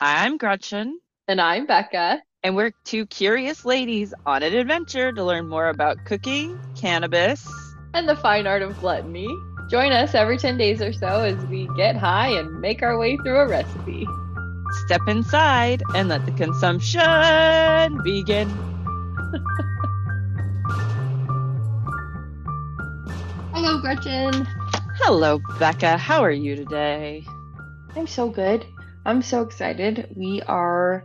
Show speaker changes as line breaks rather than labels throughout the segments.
Hi, I'm Gretchen.
And I'm Becca.
And we're two curious ladies on an adventure to learn more about cooking, cannabis,
and the fine art of gluttony. Join us every 10 days or so as we get high and make our way through a recipe.
Step inside and let the consumption begin.
Hello, Gretchen.
Hello, Becca. How are you today?
I'm so good. I'm so excited. We are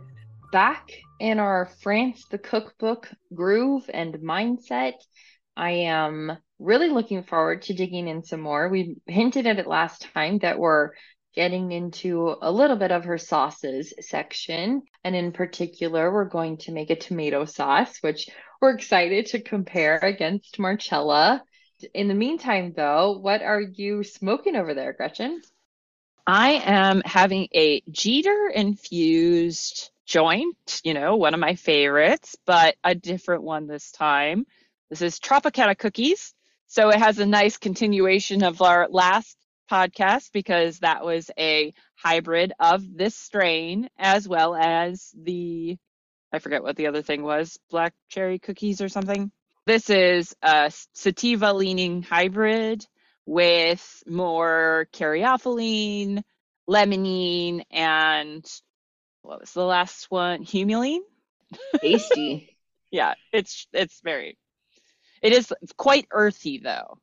back in our France the Cookbook groove and mindset. I am really looking forward to digging in some more. We hinted at it last time that we're getting into a little bit of her sauces section. And in particular, we're going to make a tomato sauce, which we're excited to compare against Marcella. In the meantime, though, what are you smoking over there, Gretchen?
I am having a Jeeter infused joint, you know, one of my favorites, but a different one this time. This is Tropicana Cookies. So it has a nice continuation of our last podcast because that was a hybrid of this strain as well as the, I forget what the other thing was, black cherry cookies or something. This is a sativa leaning hybrid with more caryophyllene, limonene, and what was the last one? Humulene.
Tasty.
yeah, it's it's very. It is quite earthy though,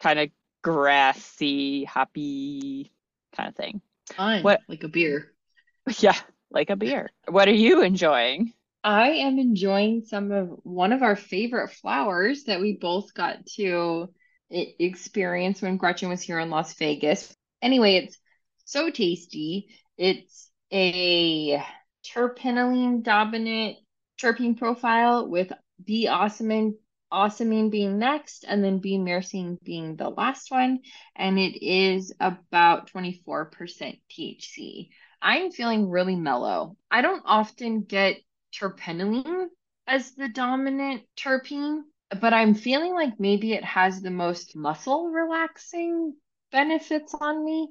kind of grassy, hoppy kind of thing.
Fine, what like a beer?
Yeah, like a beer. What are you enjoying?
I am enjoying some of one of our favorite flowers that we both got to experience when Gretchen was here in Las Vegas. Anyway, it's so tasty. It's a terpinolene dominant terpene profile with B awesome ocimene being next and then B myrcene being the last one and it is about 24% THC. I'm feeling really mellow. I don't often get terpinolene as the dominant terpene, but I'm feeling like maybe it has the most muscle relaxing benefits on me.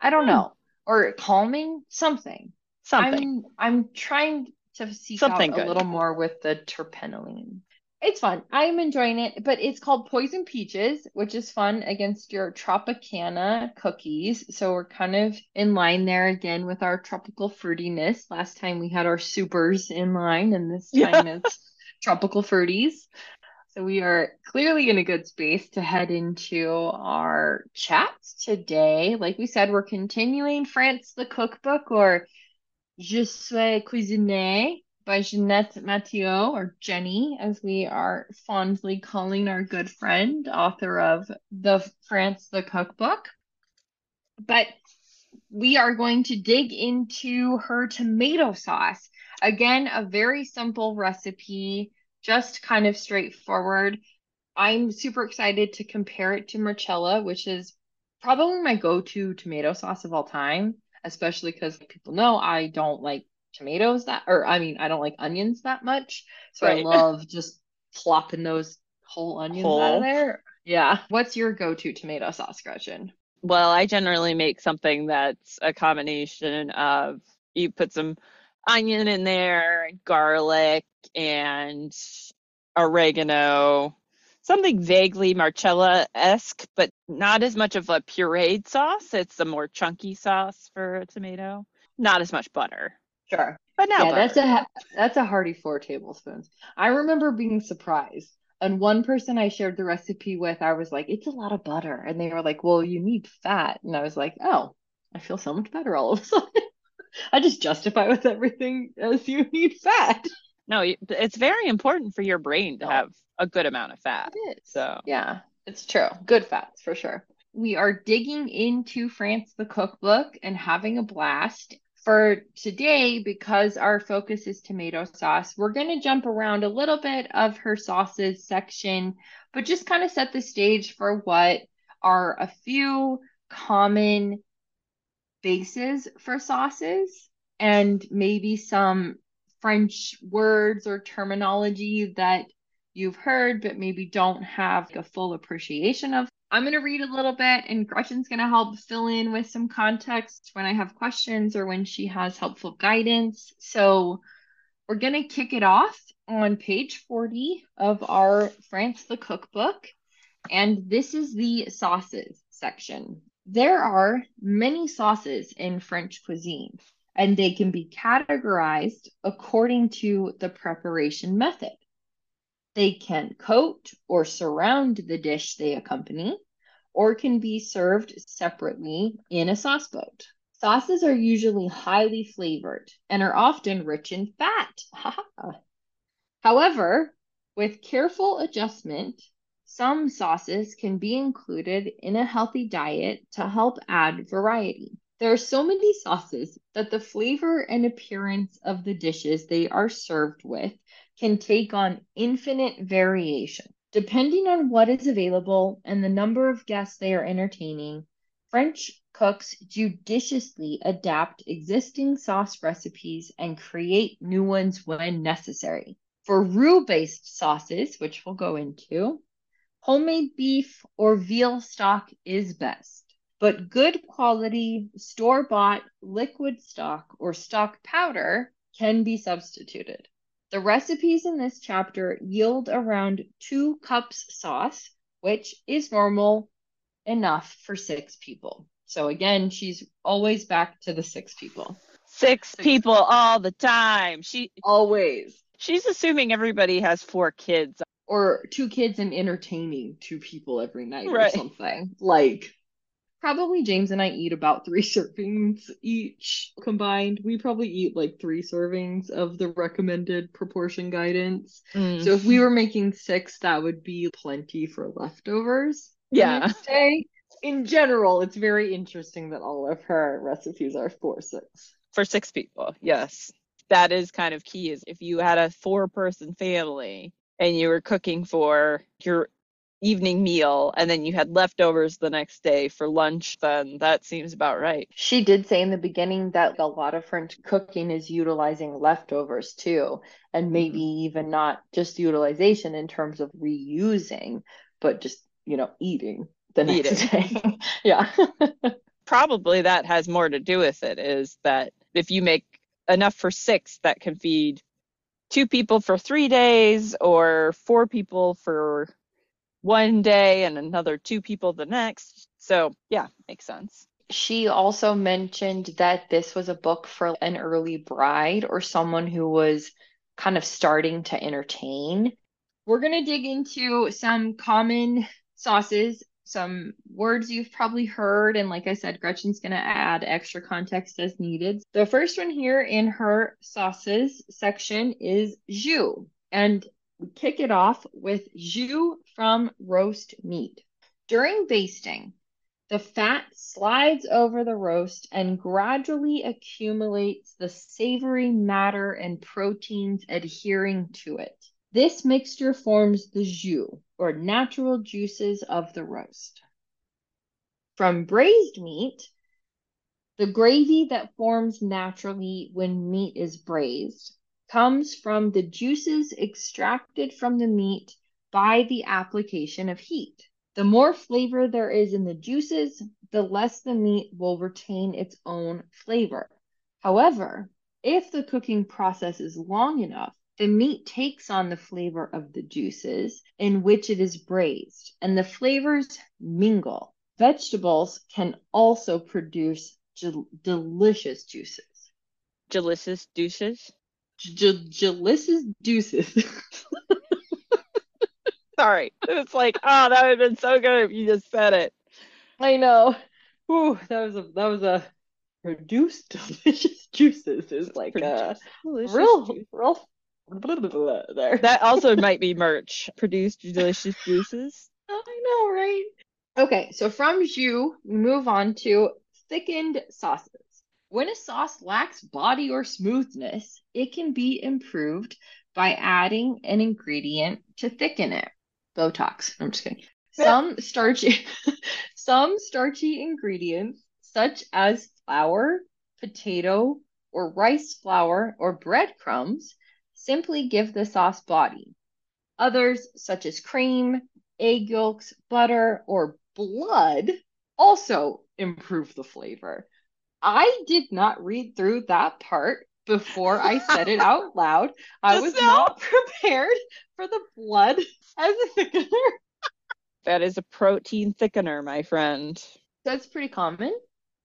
I don't hmm. know. Or calming, something.
Something.
I'm I'm trying to seek something out good. a little more with the terpinolene. It's fun. I'm enjoying it, but it's called Poison Peaches, which is fun against your Tropicana cookies. So we're kind of in line there again with our tropical fruitiness. Last time we had our supers in line, and this time yeah. it's tropical fruities. So we are clearly in a good space to head into our chats today. Like we said, we're continuing France the Cookbook or Je sais cuisiner by Ginette Mathiot, or Jenny, as we are fondly calling our good friend, author of the France the Cookbook. But we are going to dig into her tomato sauce. Again, a very simple recipe, just kind of straightforward. I'm super excited to compare it to Marcella, which is probably my go to tomato sauce of all time, especially because people know I don't like tomatoes that or I mean I don't like onions that much. So right. I love just plopping those whole onions whole. out of there. Yeah. What's your go-to tomato sauce, Gretchen?
Well, I generally make something that's a combination of you put some onion in there, and garlic, and oregano, something vaguely Marcella esque, but not as much of a pureed sauce. It's a more chunky sauce for a tomato. Not as much butter.
Sure. But now, yeah, that's a that's a hearty four tablespoons. I remember being surprised. And one person I shared the recipe with, I was like, "It's a lot of butter," and they were like, "Well, you need fat," and I was like, "Oh, I feel so much better all of a sudden." I just justify with everything as you need fat.
No, it's very important for your brain to have a good amount of fat.
It is. So yeah, it's true. Good fats for sure. We are digging into France the cookbook and having a blast for today, because our focus is tomato sauce, we're going to jump around a little bit of her sauces section, but just kind of set the stage for what are a few common bases for sauces and maybe some French words or terminology that you've heard, but maybe don't have a full appreciation of. I'm going to read a little bit, and Gretchen's going to help fill in with some context when I have questions or when she has helpful guidance. So we're going to kick it off on page 40 of our France the Cookbook. And this is the sauces section. There are many sauces in French cuisine, and they can be categorized according to the preparation method. They can coat or surround the dish they accompany, or can be served separately in a sauce boat. Sauces are usually highly flavored and are often rich in fat. However, with careful adjustment, some sauces can be included in a healthy diet to help add variety. There are so many sauces that the flavor and appearance of the dishes they are served with can take on infinite variation. Depending on what is available and the number of guests they are entertaining, French cooks judiciously adapt existing sauce recipes and create new ones when necessary. For roux based sauces, which we'll go into, homemade beef or veal stock is best, but good quality store bought liquid stock or stock powder can be substituted. The recipes in this chapter yield around two cups sauce, which is normal enough for six people. So again, she's always back to the six people.
Six, six people all the time. She
always.
She's assuming everybody has four kids.
Or two kids and entertaining two people every night right. or something. Like Probably James and I eat about three servings each combined. We probably eat like three servings of the recommended proportion guidance. Mm. So if we were making six, that would be plenty for leftovers.
Yeah.
Day. In general, it's very interesting that all of her recipes are for six.
For six people, yes. That is kind of key is if you had a four person family and you were cooking for your evening meal and then you had leftovers the next day for lunch, then that seems about right.
She did say in the beginning that a lot of French cooking is utilizing leftovers too, and maybe mm-hmm. even not just utilization in terms of reusing, but just, you know, eating the next eating. day. yeah.
Probably that has more to do with it is that if you make enough for six that can feed two people for three days or four people for one day and another two people the next. So, yeah, makes sense.
She also mentioned that this was a book for an early bride or someone who was kind of starting to entertain. We're going to dig into some common sauces, some words you've probably heard. And like I said, Gretchen's going to add extra context as needed. The first one here in her sauces section is jus. And we kick it off with jus from roast meat. During basting, the fat slides over the roast and gradually accumulates the savory matter and proteins adhering to it. This mixture forms the jus, or natural juices of the roast. From braised meat, the gravy that forms naturally when meat is braised comes from the juices extracted from the meat by the application of heat. The more flavor there is in the juices, the less the meat will retain its own flavor. However, if the cooking process is long enough, the meat takes on the flavor of the juices in which it is braised, and the flavors mingle. Vegetables can also produce delicious juices.
Delicious juices?
Jalys's deuces.
Sorry. It's like, oh, that would have been so good if you just said it.
I know. Ooh, that was a that was a produced delicious juices is like a uh, real juice. real
there. That also might be merch. Produced delicious juices.
I know, right? Okay, so from jus, we move on to thickened sauces. When a sauce lacks body or smoothness, it can be improved by adding an ingredient to thicken it. Botox. I'm just kidding. Some starchy some starchy ingredients such as flour, potato, or rice flour or breadcrumbs simply give the sauce body. Others, such as cream, egg yolks, butter, or blood also improve the flavor. I did not read through that part before I said it out loud. I was not prepared for the blood as a thickener.
That is a protein thickener, my friend.
That's pretty common.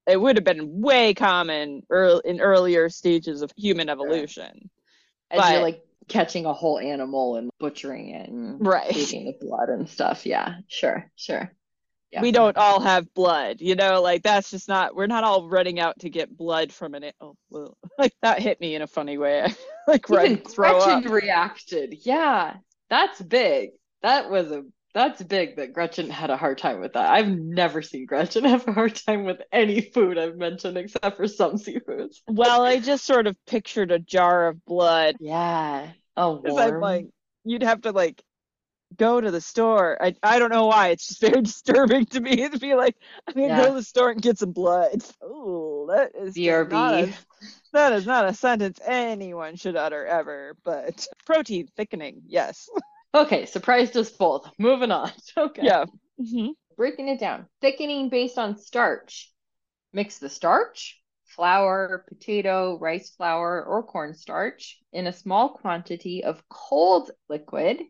It would have been way common early, in earlier stages of human evolution.
As but, you're like catching a whole animal and butchering it and
right.
taking the blood and stuff. Yeah, sure, sure.
Yeah. We don't all have blood, you know, like that's just not we're not all running out to get blood from an oh well, like that hit me in a funny way. like
right Gretchen up. reacted. Yeah. That's big. That was a that's big that Gretchen had a hard time with that. I've never seen Gretchen have a hard time with any food I've mentioned except for some seafoods.
well, I just sort of pictured a jar of blood.
Yeah. Oh, I'm
like, you'd have to like go to the store. I I don't know why. It's just very disturbing to me to be like, I'm gonna yeah. go to the store and get some blood. Oh, that is
BRB. A,
that is not a sentence anyone should utter ever. But protein thickening, yes.
Okay, surprised us both. Moving on. Okay.
Yeah. Mm-hmm.
Breaking it down. Thickening based on starch. Mix the starch, flour, potato, rice flour, or cornstarch in a small quantity of cold liquid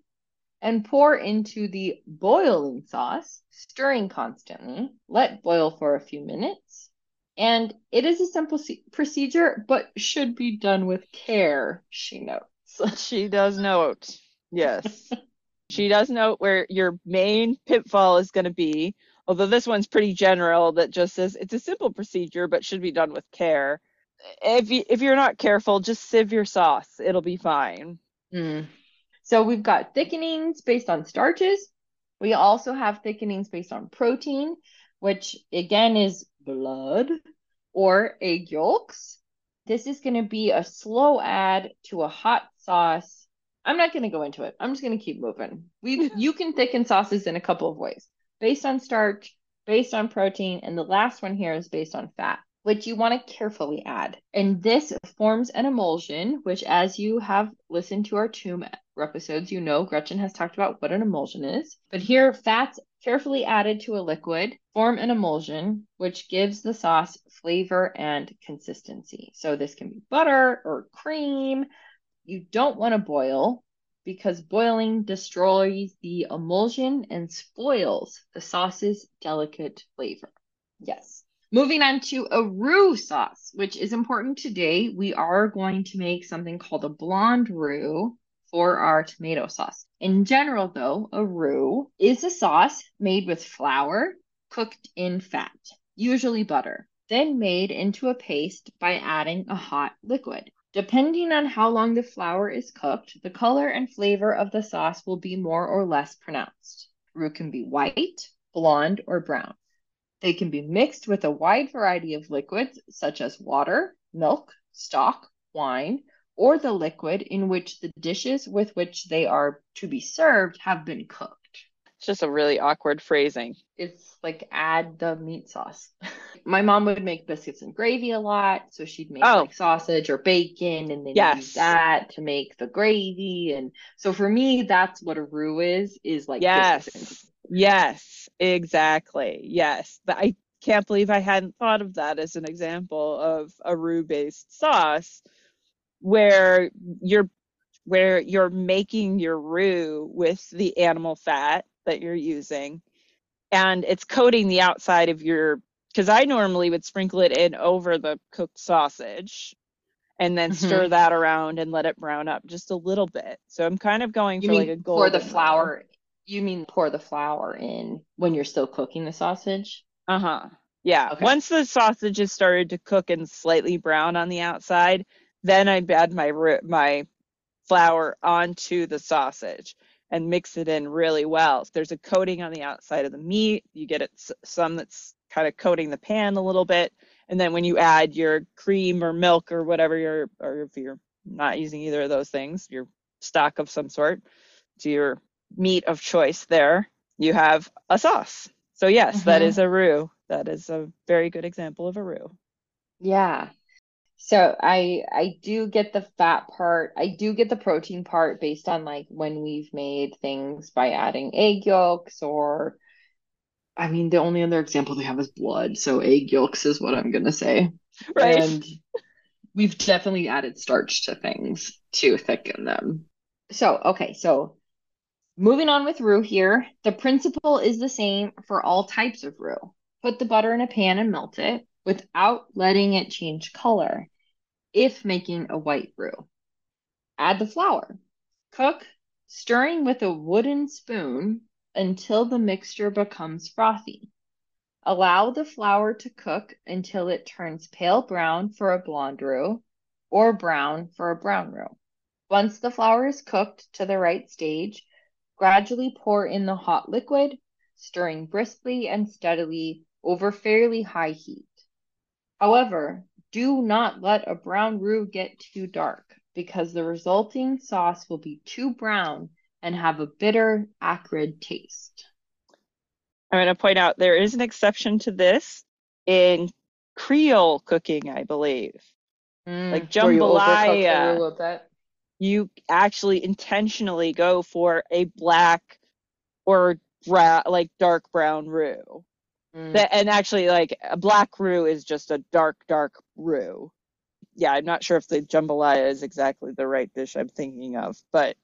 and pour into the boiling sauce, stirring constantly. Let boil for a few minutes. And it is a simple procedure, but should be done with care, she notes.
she does note. Yes. she does note where your main pitfall is going to be, although this one's pretty general that just says it's a simple procedure but should be done with care. If you if you're not careful, just sieve your sauce. It'll be fine.
Mm. So we've got thickenings based on starches. We also have thickenings based on protein, which again is blood or egg yolks. This is going to be a slow add to a hot sauce. I'm not going to go into it. I'm just going to keep moving. We you can thicken sauces in a couple of ways. Based on starch, based on protein, and the last one here is based on fat which you want to carefully add. And this forms an emulsion, which, as you have listened to our tomb episodes, you know Gretchen has talked about what an emulsion is. But here, fats carefully added to a liquid form an emulsion, which gives the sauce flavor and consistency. So this can be butter or cream. You don't want to boil because boiling destroys the emulsion and spoils the sauce's delicate flavor. Yes. Moving on to a roux sauce, which is important today. We are going to make something called a blonde roux for our tomato sauce. In general, though, a roux is a sauce made with flour cooked in fat, usually butter, then made into a paste by adding a hot liquid. Depending on how long the flour is cooked, the color and flavor of the sauce will be more or less pronounced. Roux can be white, blonde, or brown. They can be mixed with a wide variety of liquids such as water, milk, stock, wine, or the liquid in which the dishes with which they are to be served have been cooked.
It's just a really awkward phrasing.
It's like add the meat sauce. My mom would make biscuits and gravy a lot, so she'd make oh. like sausage or bacon and then yes. use that to make the gravy. And so for me, that's what a roux is, is like
yes. Yes, exactly. Yes. But I can't believe I hadn't thought of that as an example of a roux based sauce where you're where you're making your roux with the animal fat that you're using and it's coating the outside of your because I normally would sprinkle it in over the cooked sausage and then mm-hmm. stir that around and let it brown up just a little bit. So I'm kind of going you for like a gold
for the flour you mean pour the flour in when you're still cooking the sausage?
Uh huh. Yeah. Okay. Once the sausage has started to cook and slightly brown on the outside, then I add my my flour onto the sausage and mix it in really well. So there's a coating on the outside of the meat. You get it some that's kind of coating the pan a little bit, and then when you add your cream or milk or whatever you're, or if you're not using either of those things, your stock of some sort to your meat of choice there, you have a sauce. So yes, mm-hmm. that is a roux. That is a very good example of a roux.
Yeah. So I I do get the fat part. I do get the protein part based on like when we've made things by adding egg yolks or I mean, the only other example they have is blood, so egg yolks is what I'm gonna say.
Right. And
we've definitely added starch to things to thicken them. So, okay, so moving on with roux here, the principle is the same for all types of roux. Put the butter in a pan and melt it without letting it change color if making a white roux. Add the flour. Cook, stirring with a wooden spoon until the mixture becomes frothy. Allow the flour to cook until it turns pale brown for a blonde roux or brown for a brown roux. Once the flour is cooked to the right stage, gradually pour in the hot liquid, stirring briskly and steadily over fairly high heat. However, do not let a brown roux get too dark because the resulting sauce will be too brown and have a bitter, acrid taste.
I'm going to point out there is an exception to this in Creole cooking, I believe. Mm, like jambalaya. You, you actually intentionally go for a black or bra- like dark brown roux. Mm. That, and actually, like a black roux is just a dark, dark roux. Yeah, I'm not sure if the jambalaya is exactly the right dish I'm thinking of, but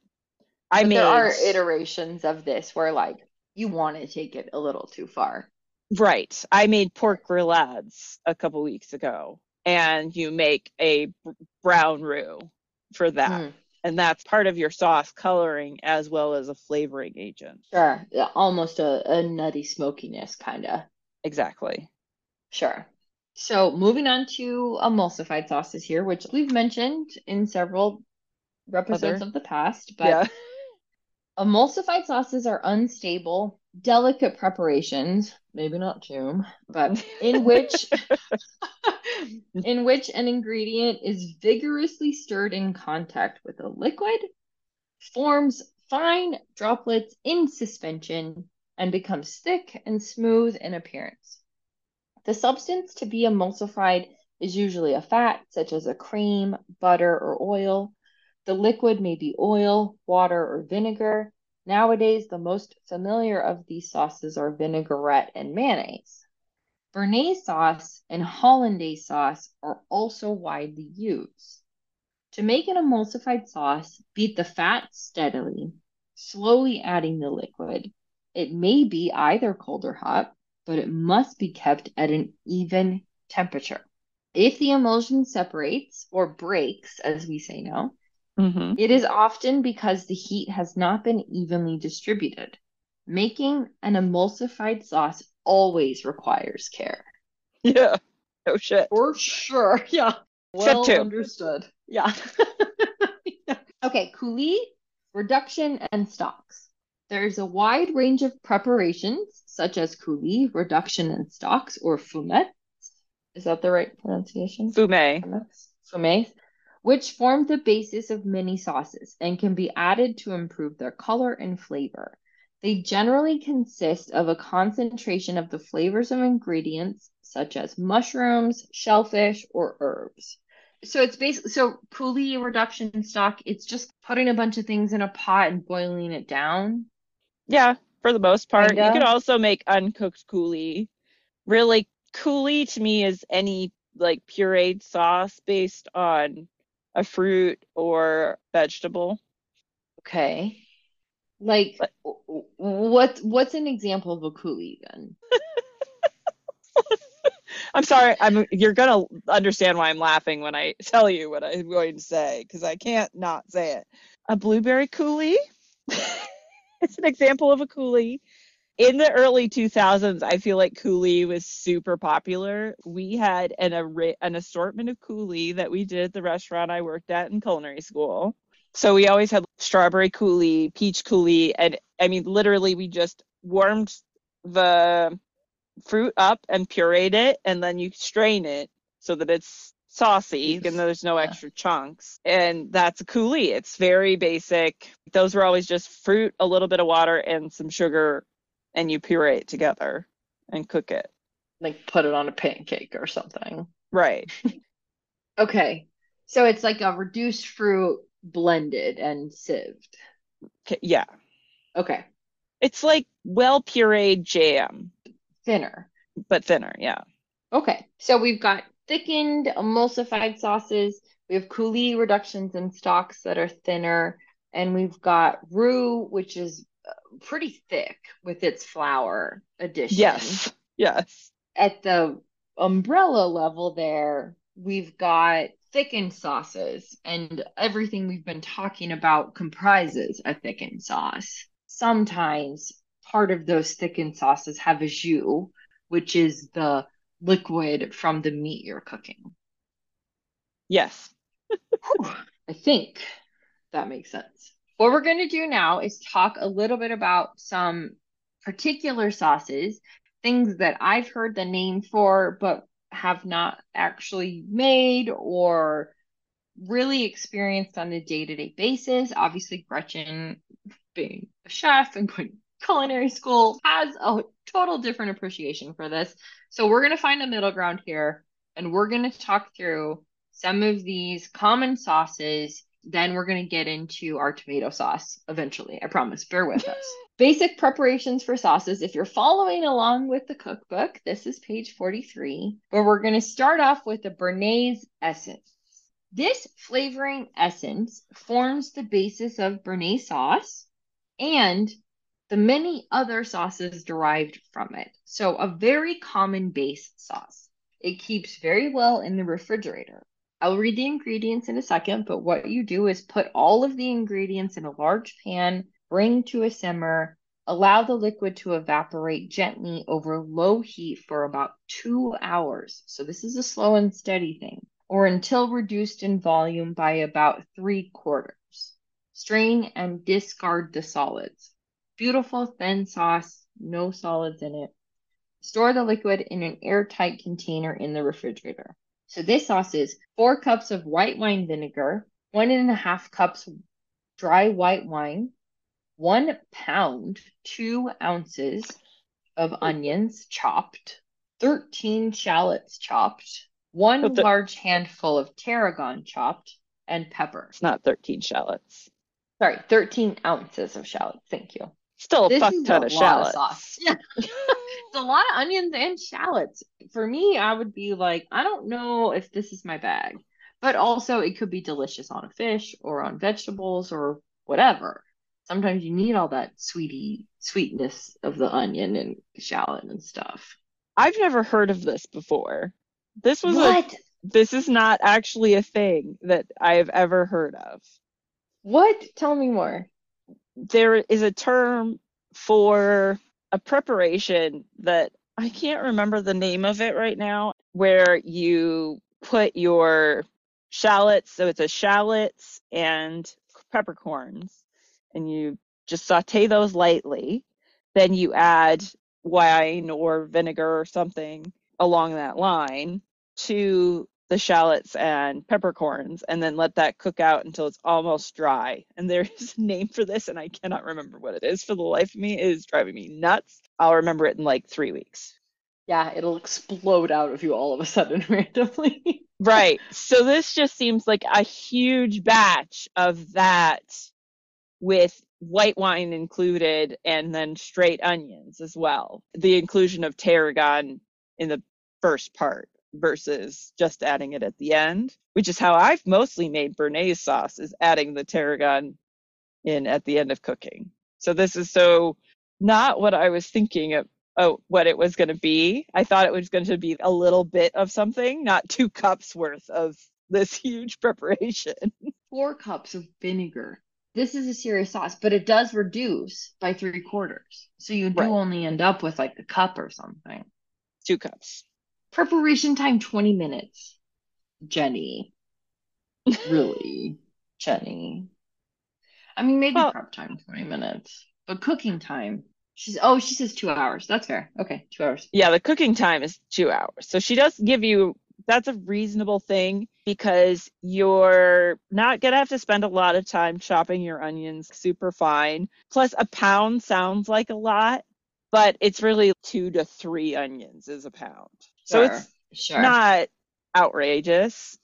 I mean,
there are iterations of this where like you want to take it a little too far.
Right. I made pork grillades a couple weeks ago, and you make a brown roux for that. Mm. And that's part of your sauce coloring as well as a flavoring agent.
Sure. Yeah, almost a, a nutty smokiness, kind of.
Exactly.
Sure. So moving on to emulsified sauces here, which we've mentioned in several episodes Other? of the past, but yeah. Emulsified sauces are unstable, delicate preparations, maybe not tomb, but in which in which an ingredient is vigorously stirred in contact with a liquid, forms fine droplets in suspension, and becomes thick and smooth in appearance. The substance to be emulsified is usually a fat, such as a cream, butter, or oil, the liquid may be oil, water, or vinegar. Nowadays, the most familiar of these sauces are vinaigrette and mayonnaise. Béarnaise sauce and hollandaise sauce are also widely used. To make an emulsified sauce, beat the fat steadily, slowly adding the liquid. It may be either cold or hot, but it must be kept at an even temperature. If the emulsion separates or breaks, as we say now, Mm-hmm. It is often because the heat has not been evenly distributed. Making an emulsified sauce always requires care.
Yeah. No shit.
For sure. Yeah.
Well
understood. Yeah. okay, coulis, reduction, and stocks. There's a wide range of preparations, such as coulis, reduction, and stocks, or fumettes. Is that the right pronunciation?
Fumet.
Fumet which form the basis of many sauces and can be added to improve their color and flavor. They generally consist of a concentration of the flavors of ingredients such as mushrooms, shellfish, or herbs. So it's basically so coulis reduction stock. It's just putting a bunch of things in a pot and boiling it down.
Yeah, for the most part. Kinda. You could also make uncooked coulis. Really, coulis to me is any like pureed sauce based on a fruit or vegetable.
Okay. Like but, what what's an example of a coulis then?
I'm sorry. I'm you're gonna understand why I'm laughing when I tell you what I'm going to say because I can't not say it. A blueberry coulis. it's an example of a coulis in the early 2000s i feel like coulis was super popular. We had an an assortment of coulis that we did at the restaurant i worked at in culinary school. So we always had strawberry coulis peach coulis and i mean literally we just warmed the fruit up and pureed it and then you strain it so that it's saucy and there's no extra chunks and that's a coulis it's very basic those were always just fruit a little bit of water and some sugar and you puree it together and cook it.
Like put it on a pancake or something.
Right.
okay. So it's like a reduced fruit blended and sieved.
Yeah.
Okay.
It's like well pureed jam.
thinner.
But thinner, yeah.
Okay. So we've got thickened emulsified sauces. We have coulis reductions and stocks that are thinner. And we've got roux, which is uh, pretty thick with its flour addition.
Yes. Yes.
At the umbrella level, there, we've got thickened sauces, and everything we've been talking about comprises a thickened sauce. Sometimes part of those thickened sauces have a jus, which is the liquid from the meat you're cooking.
Yes.
I think that makes sense. What we're going to do now is talk a little bit about some particular sauces, things that I've heard the name for, but have not actually made or really experienced on a day to day basis. Obviously, Gretchen, being a chef and going culinary school, has a total different appreciation for this. So, we're going to find a middle ground here and we're going to talk through some of these common sauces then we're going to get into our tomato sauce eventually. I promise. Bear with us. Basic preparations for sauces. If you're following along with the cookbook, this is page 43, where we're going to start off with the Béarnaise essence. This flavoring essence forms the basis of Béarnaise sauce and the many other sauces derived from it. So, a very common base sauce. It keeps very well in the refrigerator. I'll read the ingredients in a second, but what you do is put all of the ingredients in a large pan, bring to a simmer, allow the liquid to evaporate gently over low heat for about two hours. So this is a slow and steady thing, or until reduced in volume by about three quarters. Strain and discard the solids. Beautiful thin sauce, no solids in it. Store the liquid in an airtight container in the refrigerator. So this sauce is four cups of white wine vinegar, one and a half cups dry white wine, one pound, two ounces of onions chopped, 13 shallots chopped, one large handful of tarragon chopped, and pepper.
It's not 13 shallots.
Sorry, 13 ounces of shallots. Thank you.
Still a this fuck ton of shallots. Of
yeah. it's a lot of onions and shallots. For me, I would be like, I don't know if this is my bag. But also it could be delicious on a fish or on vegetables or whatever. Sometimes you need all that sweetie sweetness of the onion and shallot and stuff.
I've never heard of this before. This was what? A, this is not actually a thing that I've ever heard of.
What? Tell me more
there is a term for a preparation that I can't remember the name of it right now, where you put your shallots, so it's a shallots and peppercorns, and you just saute those lightly. Then you add wine or vinegar or something along that line to the shallots and peppercorns and then let that cook out until it's almost dry. And there's a name for this and I cannot remember what it is for the life of me. It is driving me nuts. I'll remember it in like three weeks.
Yeah, it'll explode out of you all of a sudden randomly.
right. So this just seems like a huge batch of that with white wine included and then straight onions as well. The inclusion of tarragon in the first part versus just adding it at the end, which is how I've mostly made Béarnaise sauce is adding the tarragon in at the end of cooking. So this is so not what I was thinking of oh, what it was going to be. I thought it was going to be a little bit of something, not two cups worth of this huge preparation.
Four cups of vinegar. This is a serious sauce, but it does reduce by three quarters. So you do right. only end up with like a cup or something.
Two cups.
Preparation time 20 minutes. Jenny. really? Jenny. I mean, maybe well, prep time 20 minutes, but cooking time. She's oh, she says two hours. That's fair. Okay, two hours.
Yeah, the cooking time is two hours. So she does give you that's a reasonable thing because you're not gonna have to spend a lot of time chopping your onions super fine. Plus, a pound sounds like a lot, but it's really two to three onions is a pound. So sure, it's sure. not outrageous.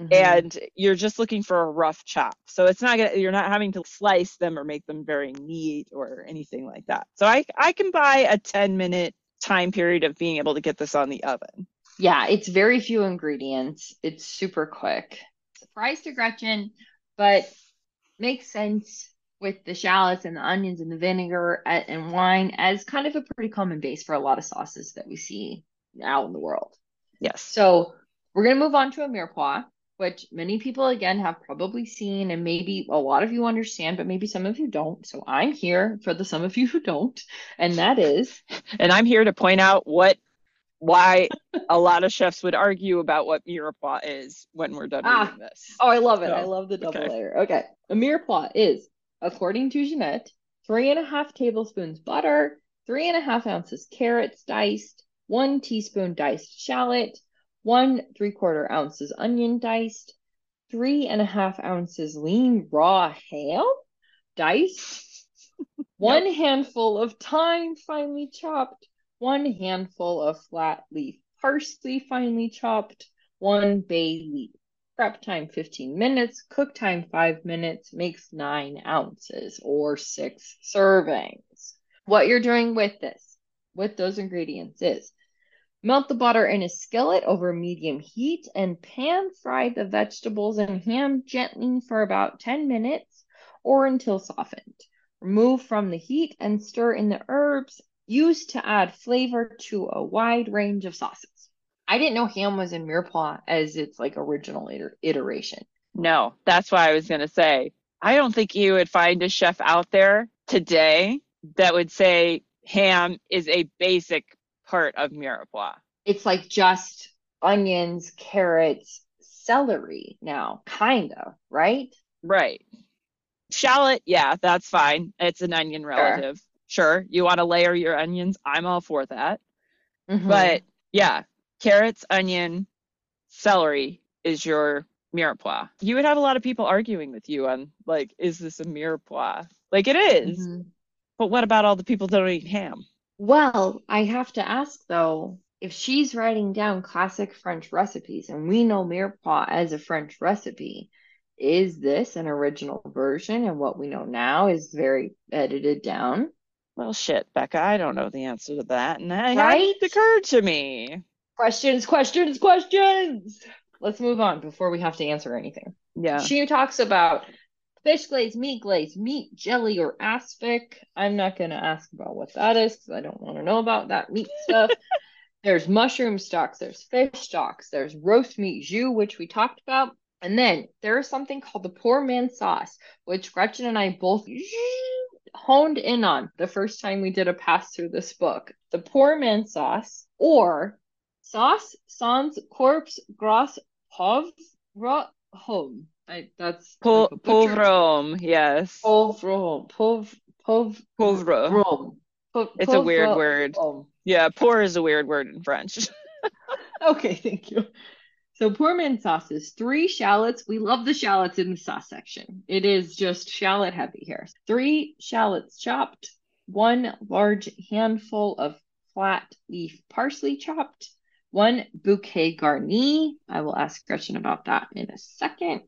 Mm-hmm. And you're just looking for a rough chop. So it's not gonna you're not having to slice them or make them very neat or anything like that. So I I can buy a 10 minute time period of being able to get this on the oven.
Yeah, it's very few ingredients. It's super quick. Surprise to Gretchen, but makes sense with the shallots and the onions and the vinegar and wine as kind of a pretty common base for a lot of sauces that we see out in the world.
Yes.
So we're going to move on to a mirepoix, which many people, again, have probably seen, and maybe a lot of you understand, but maybe some of you don't. So I'm here for the some of you who don't, and that is.
And I'm here to point out what why a lot of chefs would argue about what mirepoix is when we're done ah, reading this.
Oh, I love it. So, I love the double okay. layer. Okay. A mirepoix is, according to Ginette, three and a half tablespoons butter, three and a half ounces carrots diced, one teaspoon diced shallot, one three quarter ounces onion diced, three and a half ounces lean raw ham diced, one yep. handful of thyme finely chopped, one handful of flat leaf parsley finely chopped, one bay leaf. Prep time 15 minutes, cook time 5 minutes, makes 9 ounces or 6 servings. What you're doing with this, with those ingredients, is melt the butter in a skillet over medium heat and pan fry the vegetables and ham gently for about 10 minutes or until softened. Remove from the heat and stir in the herbs used to add flavor to a wide range of sauces. I didn't know ham was in mirepoix as its like original iter- iteration.
No, that's why I was going to say. I don't think you would find a chef out there today that would say ham is a basic part of mirepoix.
It's like just onions, carrots, celery now, kind of, right?
Right. Shallot, yeah, that's fine. It's an onion relative. Sure. Sure, you want to layer your onions. I'm all for that. Mm-hmm. But yeah, carrots, onion, celery is your mirepoix. You would have a lot of people arguing with you on like, is this a mirepoix? Like it is. Mm-hmm. But what about all the people that don't eat ham?
Well, I have to ask though, if she's writing down classic French recipes and we know mirepoix as a French recipe, is this an original version and what we know now is very edited down?
Well, shit, Becca, I don't know the answer to that, and that right? occurred to me.
Questions, questions, questions. Let's move on before we have to answer anything.
Yeah.
She talks about fish glaze, meat glaze, meat jelly, or aspic. I'm not going to ask about what that is because I don't want to know about that meat stuff. there's mushroom stocks, there's fish stocks, there's roast meat jus, which we talked about. And then there is something called the poor man sauce, which Gretchen and I both honed in on the first time we did a pass through this book the poor man sauce or sauce sans corpse gras pauvre home. I, that's
po- pauvre homme, yes.
Pauvre home. Pauvre, pauvre,
pauvre.
Rome.
It's a weird word. Home. Yeah, poor is a weird word in French.
okay, thank you. So poor man sauces, three shallots. We love the shallots in the sauce section. It is just shallot heavy here. Three shallots chopped, one large handful of flat leaf parsley chopped, one bouquet garni. I will ask Gretchen about that in a second.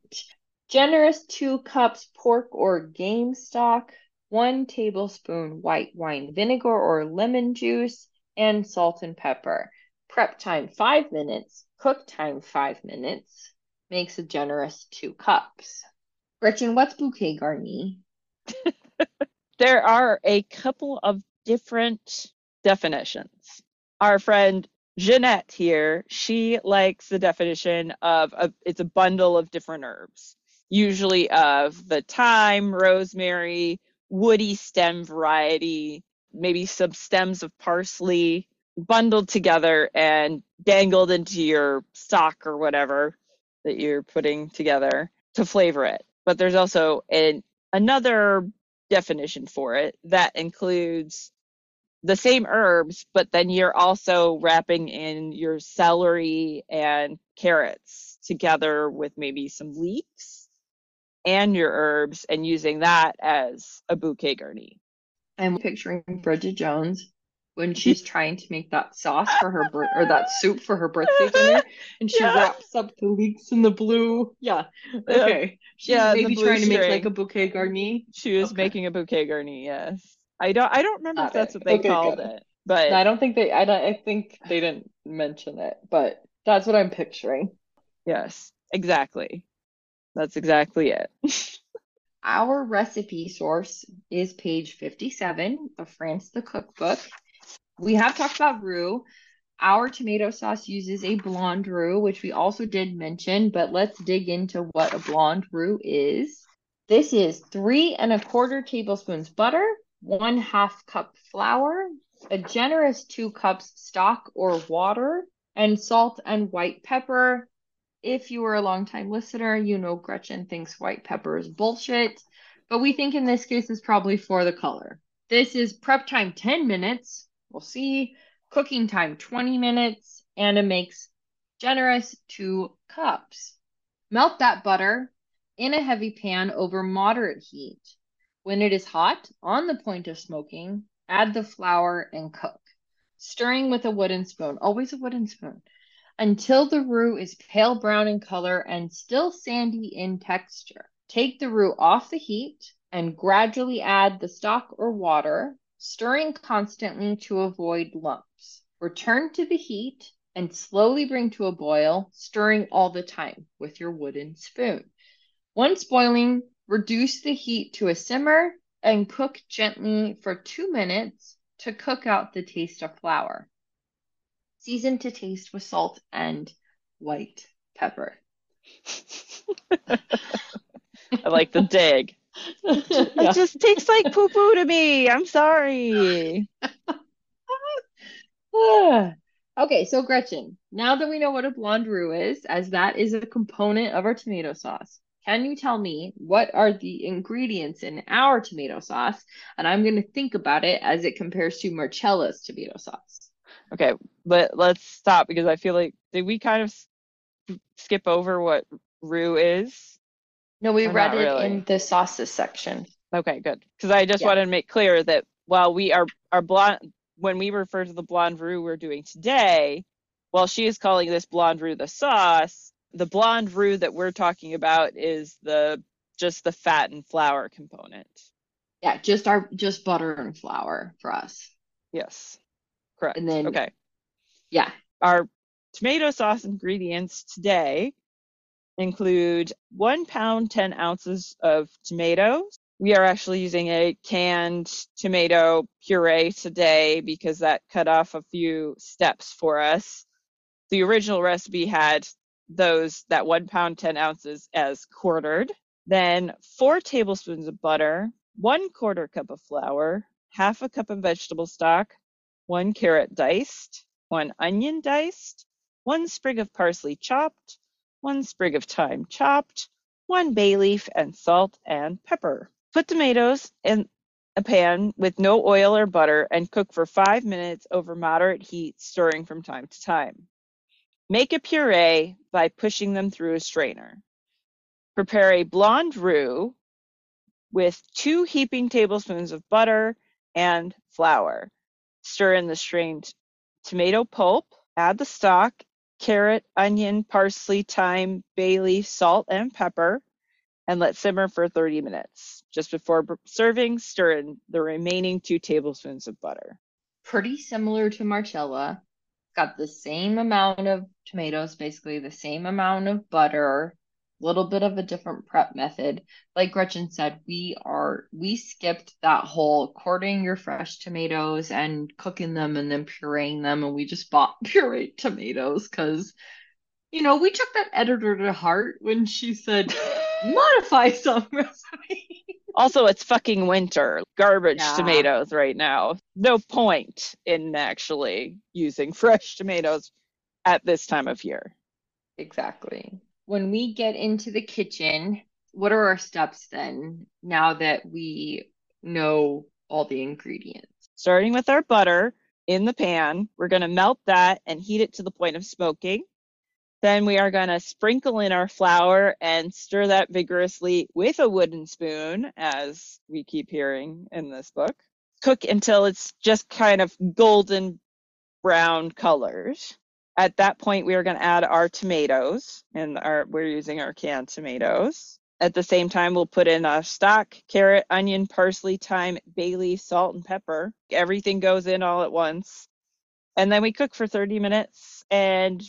Generous two cups pork or game stock, one tablespoon white wine vinegar or lemon juice, and salt and pepper. Prep time five minutes Cook time five minutes makes a generous two cups. Gretchen, what's bouquet garni?
there are a couple of different definitions. Our friend Ginette here, she likes the definition of a, it's a bundle of different herbs, usually of the thyme, rosemary, woody stem variety, maybe some stems of parsley, bundled together and dangled into your stock or whatever that you're putting together to flavor it. But there's also an another definition for it that includes the same herbs, but then you're also wrapping in your celery and carrots together with maybe some leeks and your herbs and using that as a bouquet garni.
I'm picturing Bridget Jones when mm-hmm. she's trying to make that sauce for her or that soup for her birthday dinner and she yeah. wraps up the leeks in the blue yeah okay she's yeah, maybe trying string. to make like a bouquet garni
she was okay. making a bouquet garni yes i don't i don't remember Got if that's it. what they okay, called it But
I don't think they I don't I think they didn't mention it, but that's what I'm picturing.
Yes, exactly. That's exactly it.
Our recipe source is page 57 of France the Cookbook. We have talked about roux. Our tomato sauce uses a blonde roux, which we also did mention, but let's dig into what a blonde roux is. This is three and a quarter tablespoons butter, one half cup flour, a generous two cups stock or water, and salt and white pepper. If you are a longtime listener, you know Gretchen thinks white pepper is bullshit, but we think in this case it's probably for the color. This is prep time 10 minutes. We'll see. Cooking time 20 minutes, and it makes generous two cups. Melt that butter in a heavy pan over moderate heat. When it is hot, on the point of smoking, add the flour and cook, stirring with a wooden spoon, always a wooden spoon, until the roux is pale brown in color and still sandy in texture. Take the roux off the heat and gradually add the stock or water, stirring constantly to avoid lumps. Return to the heat and slowly bring to a boil, stirring all the time with your wooden spoon. Once boiling, reduce the heat to a simmer and cook gently for two minutes to cook out the taste of flour. Season to taste with salt and white pepper.
I like the dig. it yeah. just tastes like poo poo to me. I'm sorry.
okay, so Gretchen, now that we know what a blonde roux is, as that is a component of our tomato sauce, can you tell me what are the ingredients in our tomato sauce? And I'm going to think about it as it compares to Marcella's tomato sauce.
Okay, but let's stop because I feel like did we kind of skip over what roux is?
No, we or read it really? in the sauces section.
Okay, good. Because I just yeah. wanted to make clear that while we are our blonde when we refer to the blonde roux we're doing today, while she is calling this blonde roux the sauce, the blonde roux that we're talking about is the just the fat and flour component.
Yeah, just our just butter and flour for us.
Yes. Correct. And then okay.
Yeah.
Our tomato sauce ingredients today include one pound, 10 ounces of tomatoes. We are actually using a canned tomato puree today because that cut off a few steps for us. The original recipe had those that one pound 10 ounces as quartered. Then four tablespoons of butter one quarter cup of flour half a cup of vegetable stock one carrot diced one onion diced one sprig of parsley chopped one sprig of thyme chopped one bay leaf and salt and pepper. Put tomatoes in a pan with no oil or butter and cook for five minutes over moderate heat stirring from time to time Make a puree by pushing them through a strainer. Prepare a blonde roux with two heaping tablespoons of butter and flour. Stir in the strained tomato pulp, add the stock, carrot, onion, parsley, thyme, bay leaf, salt, and pepper, and let simmer for 30 minutes. Just before serving, stir in the remaining two tablespoons of butter.
Pretty similar to Marcella, got the same amount of tomatoes, basically the same amount of butter, a little bit of a different prep method. Like Gretchen said, we are we skipped that whole quartering your fresh tomatoes and cooking them and then pureeing them, and we just bought pureed tomatoes because you know we took that editor to heart when she said modify some recipe.
Also, it's fucking winter. Garbage yeah. tomatoes right now. No point in actually using fresh tomatoes at this time of year.
Exactly. When we get into the kitchen, what are our steps then now that we know all the ingredients?
Starting with our butter in the pan, we're going to melt that and heat it to the point of smoking. Then we are going to sprinkle in our flour and stir that vigorously with a wooden spoon, as we keep hearing in this book. Cook until it's just kind of golden brown colors. At that point, we are going to add our tomatoes, and our, we're using our canned tomatoes. At the same time, we'll put in our stock, carrot, onion, parsley, thyme, bay leaf, salt, and pepper. Everything goes in all at once. And then we cook for 30 minutes and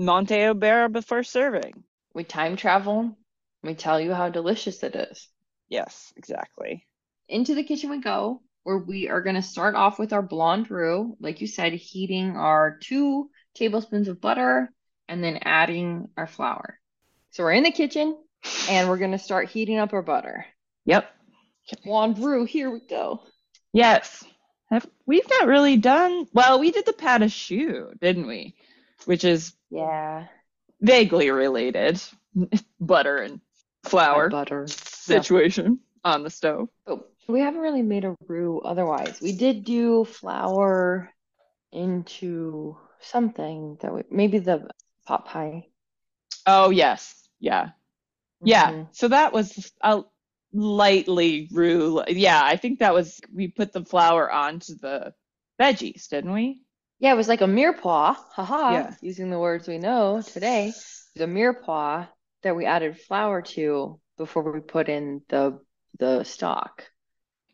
Monter au beurre before serving.
We time travel. We tell you how delicious it is.
Yes, exactly.
Into the kitchen we go, where we are going to start off with our blonde roux. Like you said, heating our two tablespoons of butter and then adding our flour. So we're in the kitchen and we're going to start heating up our butter.
Yep.
Blonde roux, here we go.
Yes. Have, we've not really done, well, we did the pâte à choux, didn't we? Which is
yeah
vaguely related. butter and flour
butter
situation yeah. on the stove.
Oh, we haven't really made a roux otherwise. We did do flour into something that we maybe the pot pie.
Oh yes, yeah, yeah. Mm-hmm. So that was a lightly roux. Yeah, I think that was we put the flour onto the veggies, didn't we?
Yeah, it was like a mirepoix. Haha. Yeah. Using the words we know today, the mirepoix that we added flour to before we put in the the stock.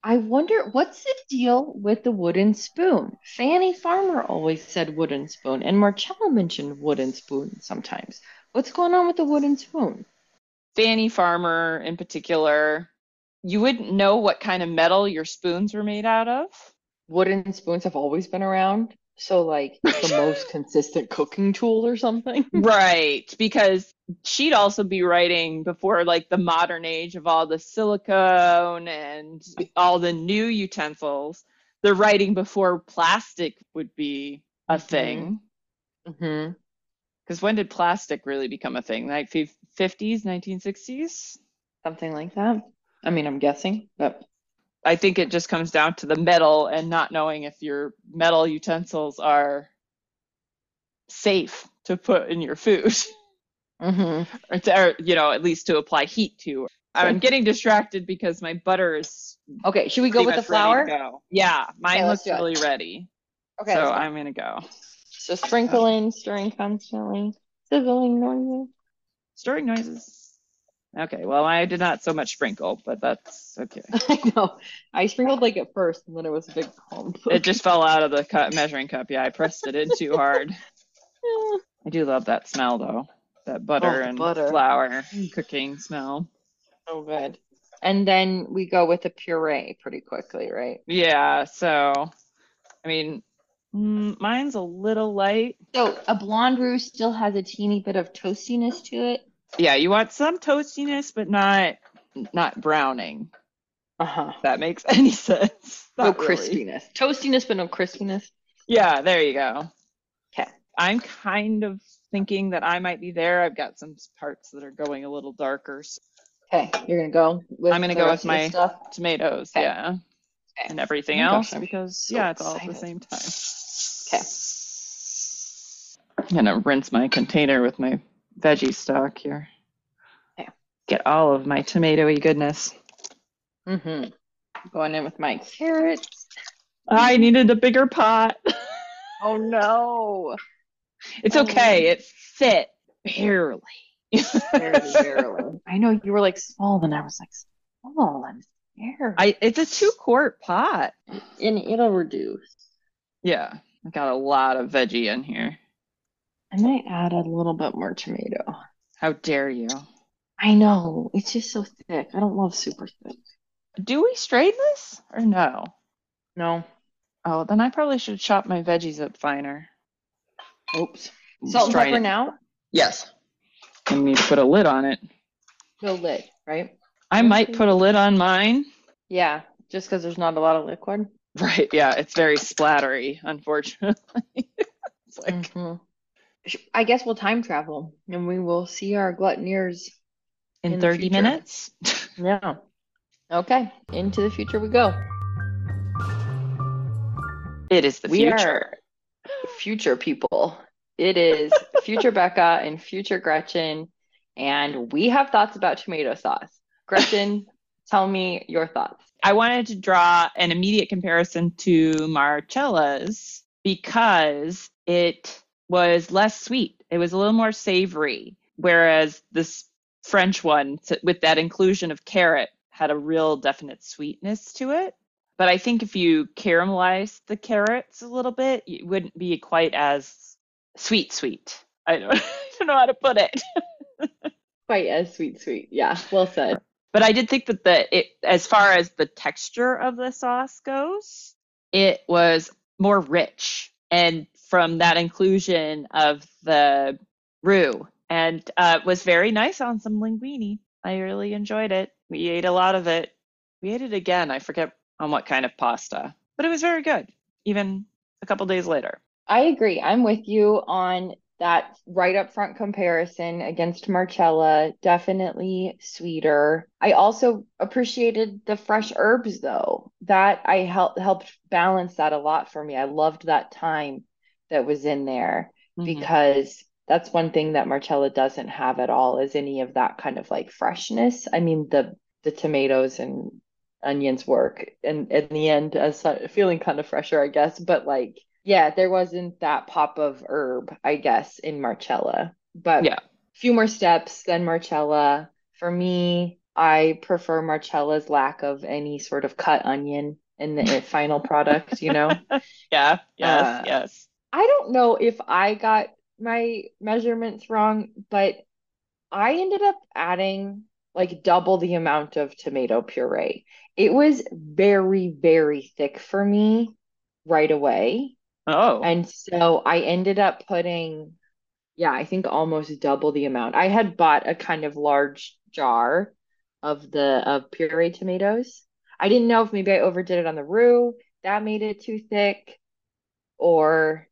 I wonder what's the deal with the wooden spoon? Fannie Farmer always said wooden spoon, and Marcella mentioned wooden spoon sometimes. What's going on with the wooden spoon?
Fannie Farmer, in particular, you wouldn't know what kind of metal your spoons were made out of.
Wooden spoons have always been around. So, like, the most consistent cooking tool or something?
Right. Because she'd also be writing before like the modern age of all the silicone and all the new utensils they're writing before plastic would be a mm-hmm. thing because
mm-hmm.
when did plastic really become a thing like 50s 1960s
something like that i mean i'm guessing but
i think it just comes down to the metal and not knowing if your metal utensils are safe to put in your food
mm-hmm.
or, to, or, you know, at least to apply heat to. I'm getting distracted because my butter is.
Okay, should we go with the flour?
Yeah, mine okay, looks really ready. Okay, so I'm gonna go.
So sprinkling, stirring constantly, sizzling noises.
Stirring noises. Okay, well, I did not so much sprinkle, but that's okay.
I know. I sprinkled like at first, and then it was a big clump.
it just fell out of the cup, measuring cup. Yeah, I pressed it in too hard. I do love that smell, though that butter oh, and butter. flour cooking smell.
So good. And then we go with a puree pretty quickly, right?
Yeah. So, I mean, mm, mine's a little light.
So a blonde roux still has a teeny bit of toastiness to it.
Yeah, you want some toastiness, but not not browning.
Uh huh.
That makes any sense.
Not no crispiness. Really. Toastiness, but no crispiness.
Yeah, there you go.
Okay.
I'm kind of thinking that I might be there. I've got some parts that are going a little darker. So
okay, you're gonna go.
I'm gonna go with my stuff? tomatoes, okay. yeah, okay. and everything oh else gosh, because so yeah, it's excited. all at the same time.
Okay.
I'm gonna rinse my container with my veggie stock here.
Okay.
Get all of my tomatoey goodness.
Mm-hmm. Going in with my carrots.
I needed a bigger pot.
oh no.
It's okay. It fit barely.
barely, barely. I know you were like small, and I was like, small. I'm scared.
I it's a two quart pot.
And it'll reduce.
Yeah. I got a lot of veggie in here.
I might add a little bit more tomato.
How dare you?
I know. It's just so thick. I don't love super thick.
Do we strain this or no?
No.
Oh, then I probably should chop my veggies up finer.
Oops. Salt and pepper it. now?
Yes. I need to put a lid on it.
No lid, right?
I might put a lid on mine.
Yeah, just because there's not a lot of liquid.
Right. Yeah, it's very splattery, unfortunately. it's like.
Mm-hmm. I guess we'll time travel and we will see our glutoneers
in, in 30 minutes.
yeah. Okay. Into the future we go.
It is the
we
future.
Are future people. It is future Becca and future Gretchen, and we have thoughts about tomato sauce. Gretchen, tell me your thoughts.
I wanted to draw an immediate comparison to Marcella's because it was less sweet. It was a little more savory, whereas this French one with that inclusion of carrot had a real definite sweetness to it. But I think if you caramelized the carrots a little bit, it wouldn't be quite as sweet, sweet. I don't, I don't know how to put it.
quite as sweet, sweet. Yeah, well said.
But I did think that the it, as far as the texture of the sauce goes, it was more rich, and from that inclusion of the roux, and uh, was very nice on some linguine. I really enjoyed it. We ate a lot of it. We ate it again. I forget on what kind of pasta, but it was very good, even a couple days later.
I agree. I'm with you on that right up front comparison against Marcella. Definitely sweeter. I also appreciated the fresh herbs though. That I helped helped balance that a lot for me. I loved that thyme that was in there mm-hmm. because that's one thing that Marcella doesn't have at all is any of that kind of like freshness. I mean the the tomatoes and onions work and in the end as feeling kind of fresher I guess, but like yeah, there wasn't that pop of herb, I guess, in Marcella. But yeah, few more steps than Marcella. For me, I prefer Marcella's lack of any sort of cut onion in the final product, you know?
Yeah, yes, uh, yes.
I don't know if I got my measurements wrong, but I ended up adding like double the amount of tomato puree. It was very, very thick for me right away.
Oh.
And so I ended up putting, yeah, I think almost double the amount. I had bought a kind of large jar of the of puree tomatoes. I didn't know if maybe I overdid it on the roux, that made it too thick, or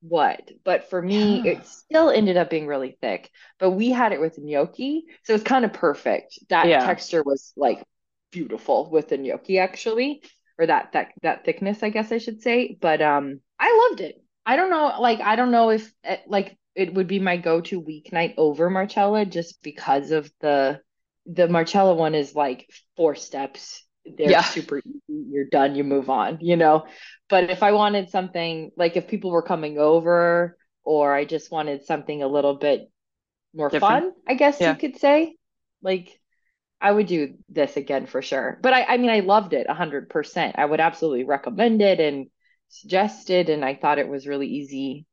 what. But for me, yeah. it still ended up being really thick. But we had it with gnocchi, so it's kind of perfect. That yeah. texture was like beautiful with the gnocchi actually or that that that thickness, I guess I should say. But um, I loved it. I don't know, like I don't know if it, eh, like it would be my go-to weeknight over Marcella just because of the the Marcella one is like four steps. They're yeah. super easy. You're done. You move on. You know. But if I wanted something like if people were coming over, or I just wanted something a little bit more Different. fun, I guess yeah. you could say. Like I would do this again for sure. But I, I mean, I loved it 100%. I would absolutely recommend it and suggest it. And I thought it was really easy.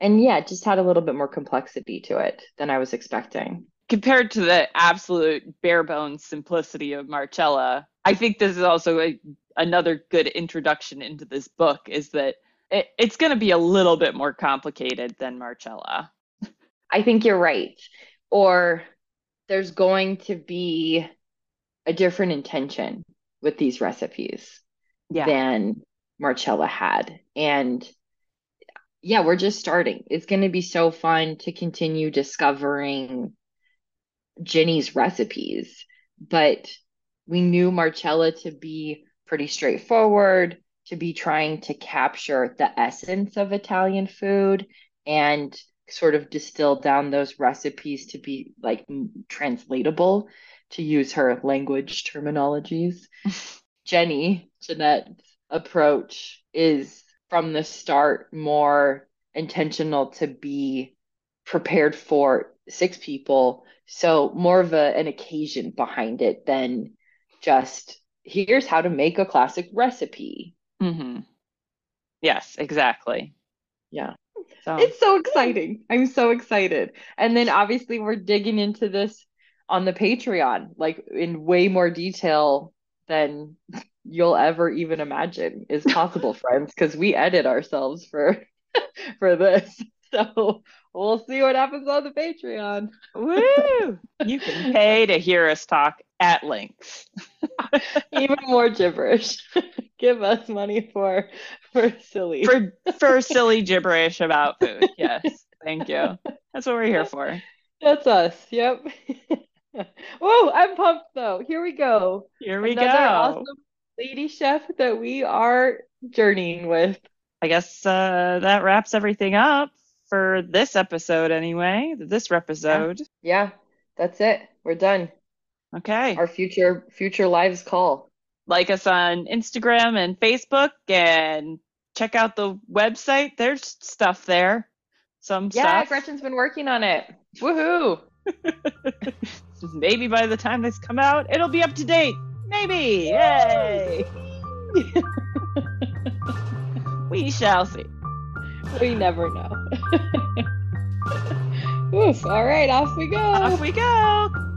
And yeah, it just had a little bit more complexity to it than I was expecting.
Compared to the absolute bare bones simplicity of Marcella, I think this is also a, another good introduction into this book is that it, it's going to be a little bit more complicated than Marcella.
I think you're right. Or there's going to be a different intention with these recipes yeah. than Marcella had. And yeah, we're just starting. It's going to be so fun to continue discovering Jenny's recipes. But we knew Marcella to be pretty straightforward, to be trying to capture the essence of Italian food and sort of distill down those recipes to be like translatable to use her language terminologies. Jenny, Ginette's approach is from the start more intentional to be prepared for six people. So more of a, an occasion behind it than just here's how to make a classic recipe.
Mm-hmm. Yes, exactly.
Yeah. So it's so exciting. I'm so excited. And then obviously we're digging into this on the Patreon, like in way more detail than you'll ever even imagine is possible, friends, because we edit ourselves for for this. So we'll see what happens on the Patreon.
Woo! You can pay to hear us talk at length.
Even more gibberish. Give us money for for silly
for for silly gibberish about food. Yes, thank you. That's what we're here for.
That's us. Yep. Whoa, I'm pumped though. Here we go.
Here we Another go. Awesome
lady chef that we are journeying with.
I guess uh, that wraps everything up for this episode, anyway. This episode.
Yeah. yeah, that's it. We're done.
Okay.
Our future future lives call.
Like us on Instagram and Facebook and check out the website. There's stuff there. Some
yeah,
stuff.
Gretchen's been working on it. Woohoo!
maybe by the time this come out, it'll be up to date. Maybe. Yay! we shall see.
We never know. Oof. All right, off we go.
Off we go.